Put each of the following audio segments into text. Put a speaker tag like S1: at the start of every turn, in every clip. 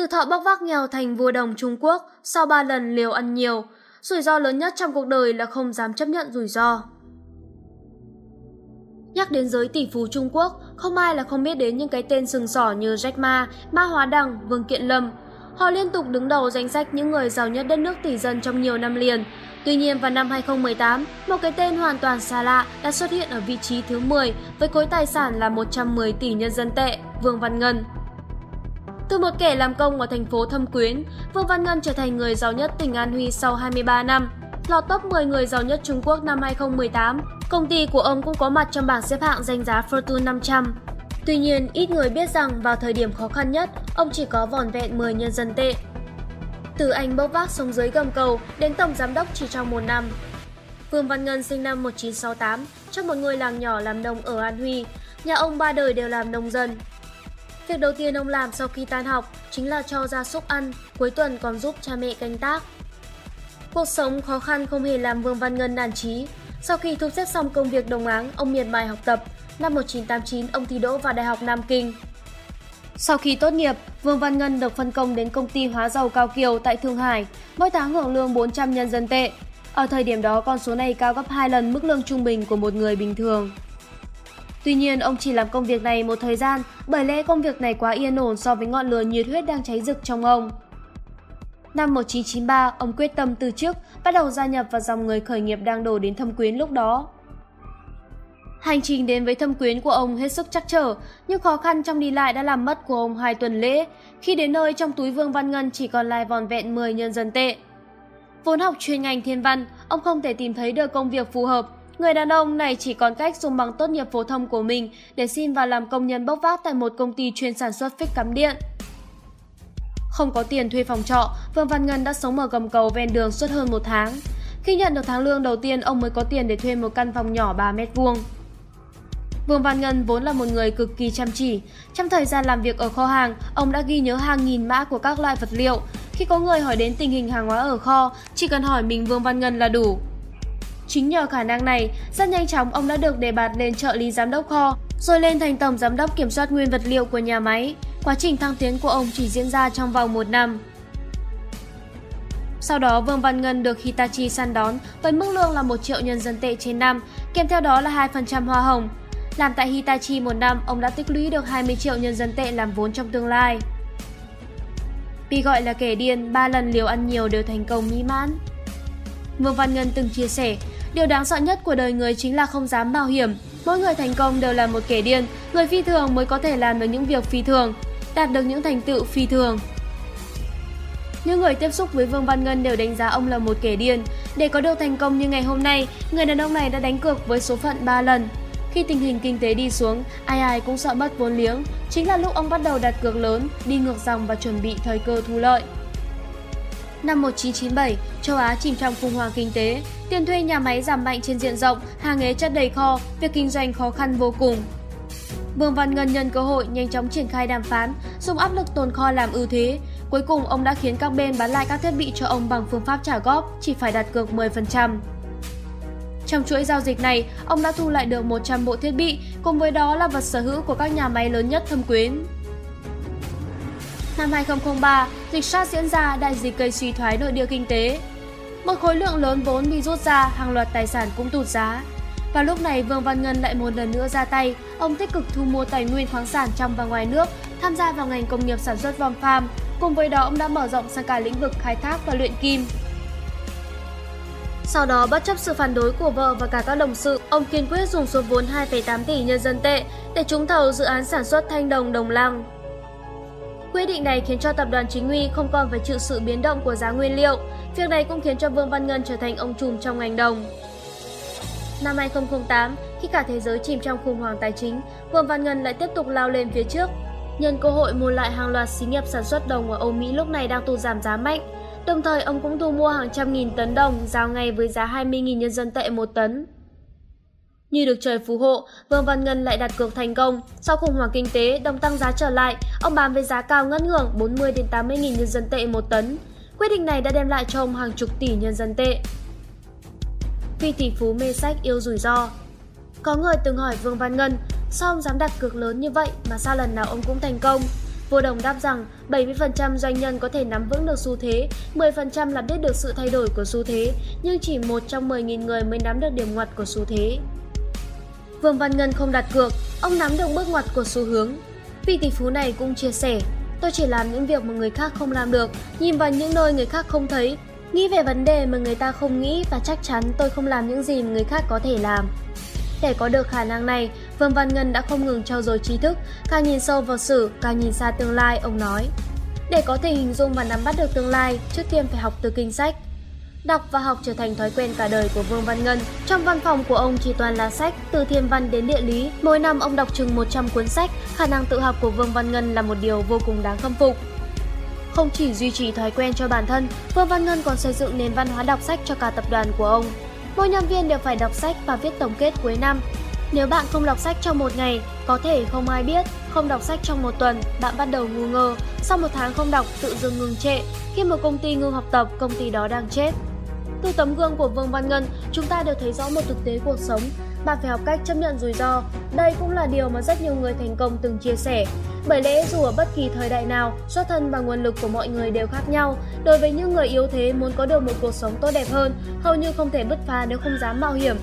S1: Từ thọ bóc vác nghèo thành vua đồng Trung Quốc sau ba lần liều ăn nhiều, rủi ro lớn nhất trong cuộc đời là không dám chấp nhận rủi ro. Nhắc đến giới tỷ phú Trung Quốc, không ai là không biết đến những cái tên sừng sỏ như Jack Ma, Ma Hóa Đằng, Vương Kiện Lâm. Họ liên tục đứng đầu danh sách những người giàu nhất đất nước tỷ dân trong nhiều năm liền. Tuy nhiên vào năm 2018, một cái tên hoàn toàn xa lạ đã xuất hiện ở vị trí thứ 10 với khối tài sản là 110 tỷ nhân dân tệ, Vương Văn Ngân. Từ một kẻ làm công ở thành phố Thâm Quyến, Vương Văn Ngân trở thành người giàu nhất tỉnh An Huy sau 23 năm. Lọt top 10 người giàu nhất Trung Quốc năm 2018, công ty của ông cũng có mặt trong bảng xếp hạng danh giá Fortune 500. Tuy nhiên, ít người biết rằng vào thời điểm khó khăn nhất, ông chỉ có vỏn vẹn 10 nhân dân tệ. Từ anh bốc vác sống dưới gầm cầu đến tổng giám đốc chỉ trong một năm. Vương Văn Ngân sinh năm 1968 trong một ngôi làng nhỏ làm nông ở An Huy. Nhà ông ba đời đều làm nông dân, Việc đầu tiên ông làm sau khi tan học chính là cho gia súc ăn, cuối tuần còn giúp cha mẹ canh tác. Cuộc sống khó khăn không hề làm Vương Văn Ngân nản chí. Sau khi thu xếp xong công việc đồng áng, ông miệt mài học tập. Năm 1989, ông thi đỗ vào Đại học Nam Kinh. Sau khi tốt nghiệp, Vương Văn Ngân được phân công đến công ty hóa dầu Cao Kiều tại Thượng Hải, mỗi tháng hưởng lương 400 nhân dân tệ. Ở thời điểm đó, con số này cao gấp 2 lần mức lương trung bình của một người bình thường. Tuy nhiên, ông chỉ làm công việc này một thời gian bởi lẽ công việc này quá yên ổn so với ngọn lửa nhiệt huyết đang cháy rực trong ông. Năm 1993, ông quyết tâm từ chức, bắt đầu gia nhập vào dòng người khởi nghiệp đang đổ đến thâm quyến lúc đó. Hành trình đến với thâm quyến của ông hết sức chắc trở, nhưng khó khăn trong đi lại đã làm mất của ông hai tuần lễ. Khi đến nơi, trong túi Vương Văn Ngân chỉ còn lại vòn vẹn 10 nhân dân tệ. Vốn học chuyên ngành thiên văn, ông không thể tìm thấy được công việc phù hợp, Người đàn ông này chỉ còn cách dùng bằng tốt nghiệp phổ thông của mình để xin vào làm công nhân bốc vác tại một công ty chuyên sản xuất phích cắm điện. Không có tiền thuê phòng trọ, Vương Văn Ngân đã sống ở gầm cầu ven đường suốt hơn một tháng. Khi nhận được tháng lương đầu tiên, ông mới có tiền để thuê một căn phòng nhỏ 3 mét vuông. Vương Văn Ngân vốn là một người cực kỳ chăm chỉ. Trong thời gian làm việc ở kho hàng, ông đã ghi nhớ hàng nghìn mã của các loại vật liệu. Khi có người hỏi đến tình hình hàng hóa ở kho, chỉ cần hỏi mình Vương Văn Ngân là đủ. Chính nhờ khả năng này, rất nhanh chóng ông đã được đề bạt lên trợ lý giám đốc kho, rồi lên thành tổng giám đốc kiểm soát nguyên vật liệu của nhà máy. Quá trình thăng tiến của ông chỉ diễn ra trong vòng một năm. Sau đó, Vương Văn Ngân được Hitachi săn đón với mức lương là 1 triệu nhân dân tệ trên năm, kèm theo đó là 2% hoa hồng. Làm tại Hitachi một năm, ông đã tích lũy được 20 triệu nhân dân tệ làm vốn trong tương lai. Bị gọi là kẻ điên, ba lần liều ăn nhiều đều thành công mỹ mãn. Vương Văn Ngân từng chia sẻ, Điều đáng sợ nhất của đời người chính là không dám mạo hiểm. Mỗi người thành công đều là một kẻ điên, người phi thường mới có thể làm được những việc phi thường, đạt được những thành tựu phi thường. Những người tiếp xúc với Vương Văn Ngân đều đánh giá ông là một kẻ điên. Để có được thành công như ngày hôm nay, người đàn ông này đã đánh cược với số phận 3 lần. Khi tình hình kinh tế đi xuống, ai ai cũng sợ mất vốn liếng. Chính là lúc ông bắt đầu đặt cược lớn, đi ngược dòng và chuẩn bị thời cơ thu lợi. Năm 1997, châu Á chìm trong khủng hoảng kinh tế, tiền thuê nhà máy giảm mạnh trên diện rộng, hàng ế chất đầy kho, việc kinh doanh khó khăn vô cùng. Vương Văn Ngân nhân cơ hội nhanh chóng triển khai đàm phán, dùng áp lực tồn kho làm ưu thế. Cuối cùng ông đã khiến các bên bán lại các thiết bị cho ông bằng phương pháp trả góp, chỉ phải đặt cược 10%. Trong chuỗi giao dịch này, ông đã thu lại được 100 bộ thiết bị, cùng với đó là vật sở hữu của các nhà máy lớn nhất thâm quyến. Năm 2003, dịch SARS diễn ra, đại dịch gây suy thoái nội địa kinh tế. Một khối lượng lớn vốn bị rút ra, hàng loạt tài sản cũng tụt giá. Và lúc này, Vương Văn Ngân lại một lần nữa ra tay, ông tích cực thu mua tài nguyên khoáng sản trong và ngoài nước, tham gia vào ngành công nghiệp sản xuất vom farm. Cùng với đó, ông đã mở rộng sang cả lĩnh vực khai thác và luyện kim. Sau đó, bất chấp sự phản đối của vợ và cả các đồng sự, ông kiên quyết dùng số vốn 2,8 tỷ nhân dân tệ để trúng thầu dự án sản xuất thanh đồng đồng lăng. Quyết định này khiến cho tập đoàn Chính Uy không còn phải chịu sự biến động của giá nguyên liệu. Việc này cũng khiến cho Vương Văn Ngân trở thành ông trùm trong ngành đồng. Năm 2008, khi cả thế giới chìm trong khủng hoảng tài chính, Vương Văn Ngân lại tiếp tục lao lên phía trước. Nhân cơ hội mua lại hàng loạt xí nghiệp sản xuất đồng ở Âu Mỹ lúc này đang tụt giảm giá mạnh. Đồng thời, ông cũng thu mua hàng trăm nghìn tấn đồng giao ngay với giá 20.000 nhân dân tệ một tấn. Như được trời phù hộ, Vương Văn Ngân lại đặt cược thành công. Sau khủng hoảng kinh tế, đồng tăng giá trở lại, ông bán với giá cao ngất ngưỡng 40 đến 80 nghìn nhân dân tệ một tấn. Quyết định này đã đem lại cho ông hàng chục tỷ nhân dân tệ. Vì tỷ phú mê sách yêu rủi ro. Có người từng hỏi Vương Văn Ngân, sao ông dám đặt cược lớn như vậy mà sao lần nào ông cũng thành công? Vô Đồng đáp rằng 70% doanh nhân có thể nắm vững được xu thế, 10% là biết được sự thay đổi của xu thế, nhưng chỉ một trong 10.000 người mới nắm được điểm ngoặt của xu thế. Vương Văn Ngân không đặt cược, ông nắm được bước ngoặt của xu hướng. Vị tỷ phú này cũng chia sẻ, tôi chỉ làm những việc mà người khác không làm được, nhìn vào những nơi người khác không thấy, nghĩ về vấn đề mà người ta không nghĩ và chắc chắn tôi không làm những gì mà người khác có thể làm. Để có được khả năng này, Vương Văn Ngân đã không ngừng trau dồi trí thức, càng nhìn sâu vào sử, càng nhìn xa tương lai, ông nói. Để có thể hình dung và nắm bắt được tương lai, trước tiên phải học từ kinh sách. Đọc và học trở thành thói quen cả đời của Vương Văn Ngân. Trong văn phòng của ông chỉ toàn là sách, từ thiên văn đến địa lý. Mỗi năm ông đọc chừng 100 cuốn sách, khả năng tự học của Vương Văn Ngân là một điều vô cùng đáng khâm phục. Không chỉ duy trì thói quen cho bản thân, Vương Văn Ngân còn xây dựng nền văn hóa đọc sách cho cả tập đoàn của ông. Mỗi nhân viên đều phải đọc sách và viết tổng kết cuối năm. Nếu bạn không đọc sách trong một ngày, có thể không ai biết. Không đọc sách trong một tuần, bạn bắt đầu ngu ngơ. Sau một tháng không đọc, tự dưng ngừng trệ. Khi một công ty ngừng học tập, công ty đó đang chết. Từ tấm gương của Vương Văn Ngân, chúng ta đều thấy rõ một thực tế cuộc sống. Bạn phải học cách chấp nhận rủi ro. Đây cũng là điều mà rất nhiều người thành công từng chia sẻ. Bởi lẽ dù ở bất kỳ thời đại nào, xuất thân và nguồn lực của mọi người đều khác nhau. Đối với những người yếu thế muốn có được một cuộc sống tốt đẹp hơn, hầu như không thể bứt phá nếu không dám mạo hiểm.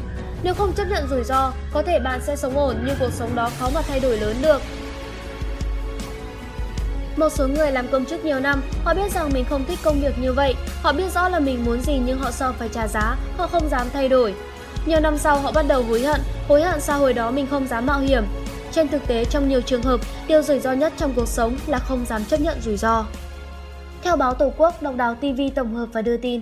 S1: Nếu không chấp nhận rủi ro, có thể bạn sẽ sống ổn nhưng cuộc sống đó khó mà thay đổi lớn được. Một số người làm công chức nhiều năm, họ biết rằng mình không thích công việc như vậy, họ biết rõ là mình muốn gì nhưng họ sợ phải trả giá, họ không dám thay đổi. Nhiều năm sau họ bắt đầu hối hận, hối hận sao hồi đó mình không dám mạo hiểm. Trên thực tế trong nhiều trường hợp, điều rủi ro nhất trong cuộc sống là không dám chấp nhận rủi ro. Theo báo Tổ quốc, Độc đáo TV tổng hợp và đưa tin.